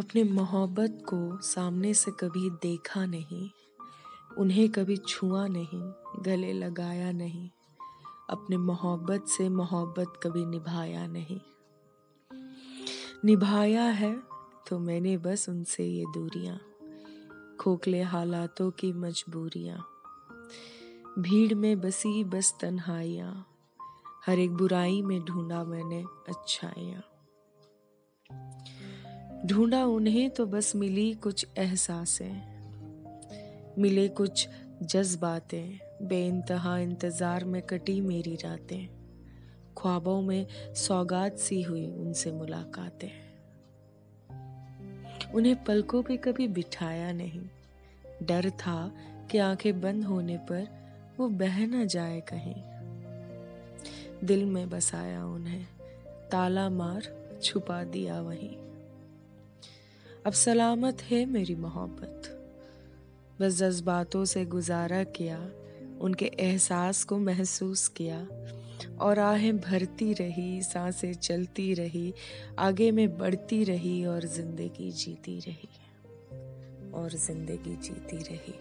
अपने मोहब्बत को सामने से कभी देखा नहीं, उन्हें कभी छुआ नहीं, गले लगाया नहीं, अपने मोहब्बत से मोहब्बत कभी निभाया नहीं। निभाया है तो मैंने बस उनसे ये दूरियाँ, खोखले हालातों की मजबूरियाँ, भीड़ में बसी बस तन्हाइयाँ, हर एक बुराई में ढूंढा मैंने अच्छाइयाँ। ढूंढा उन्हें तो बस मिली कुछ एहसासें, मिले कुछ जज्बातें, बेइंतहा इंतज़ार में कटी मेरी रातें, ख्वाबों में सौगात सी हुई उनसे मुलाकातें। उन्हें पलकों पे कभी बिठाया नहीं, डर था कि आँखें बंद होने पर वो बह न जाए कहीं। दिल में बसाया उन्हें, ताला मार छुपा दिया वहीं। अब सलामत है मेरी मोहब्बत। बस जज्बातों से गुजारा किया, उनके एहसास को महसूस किया और आहें भरती रही, साँसें चलती रही, आगे में बढ़ती रही और ज़िंदगी जीती रही। और ज़िंदगी जीती रही।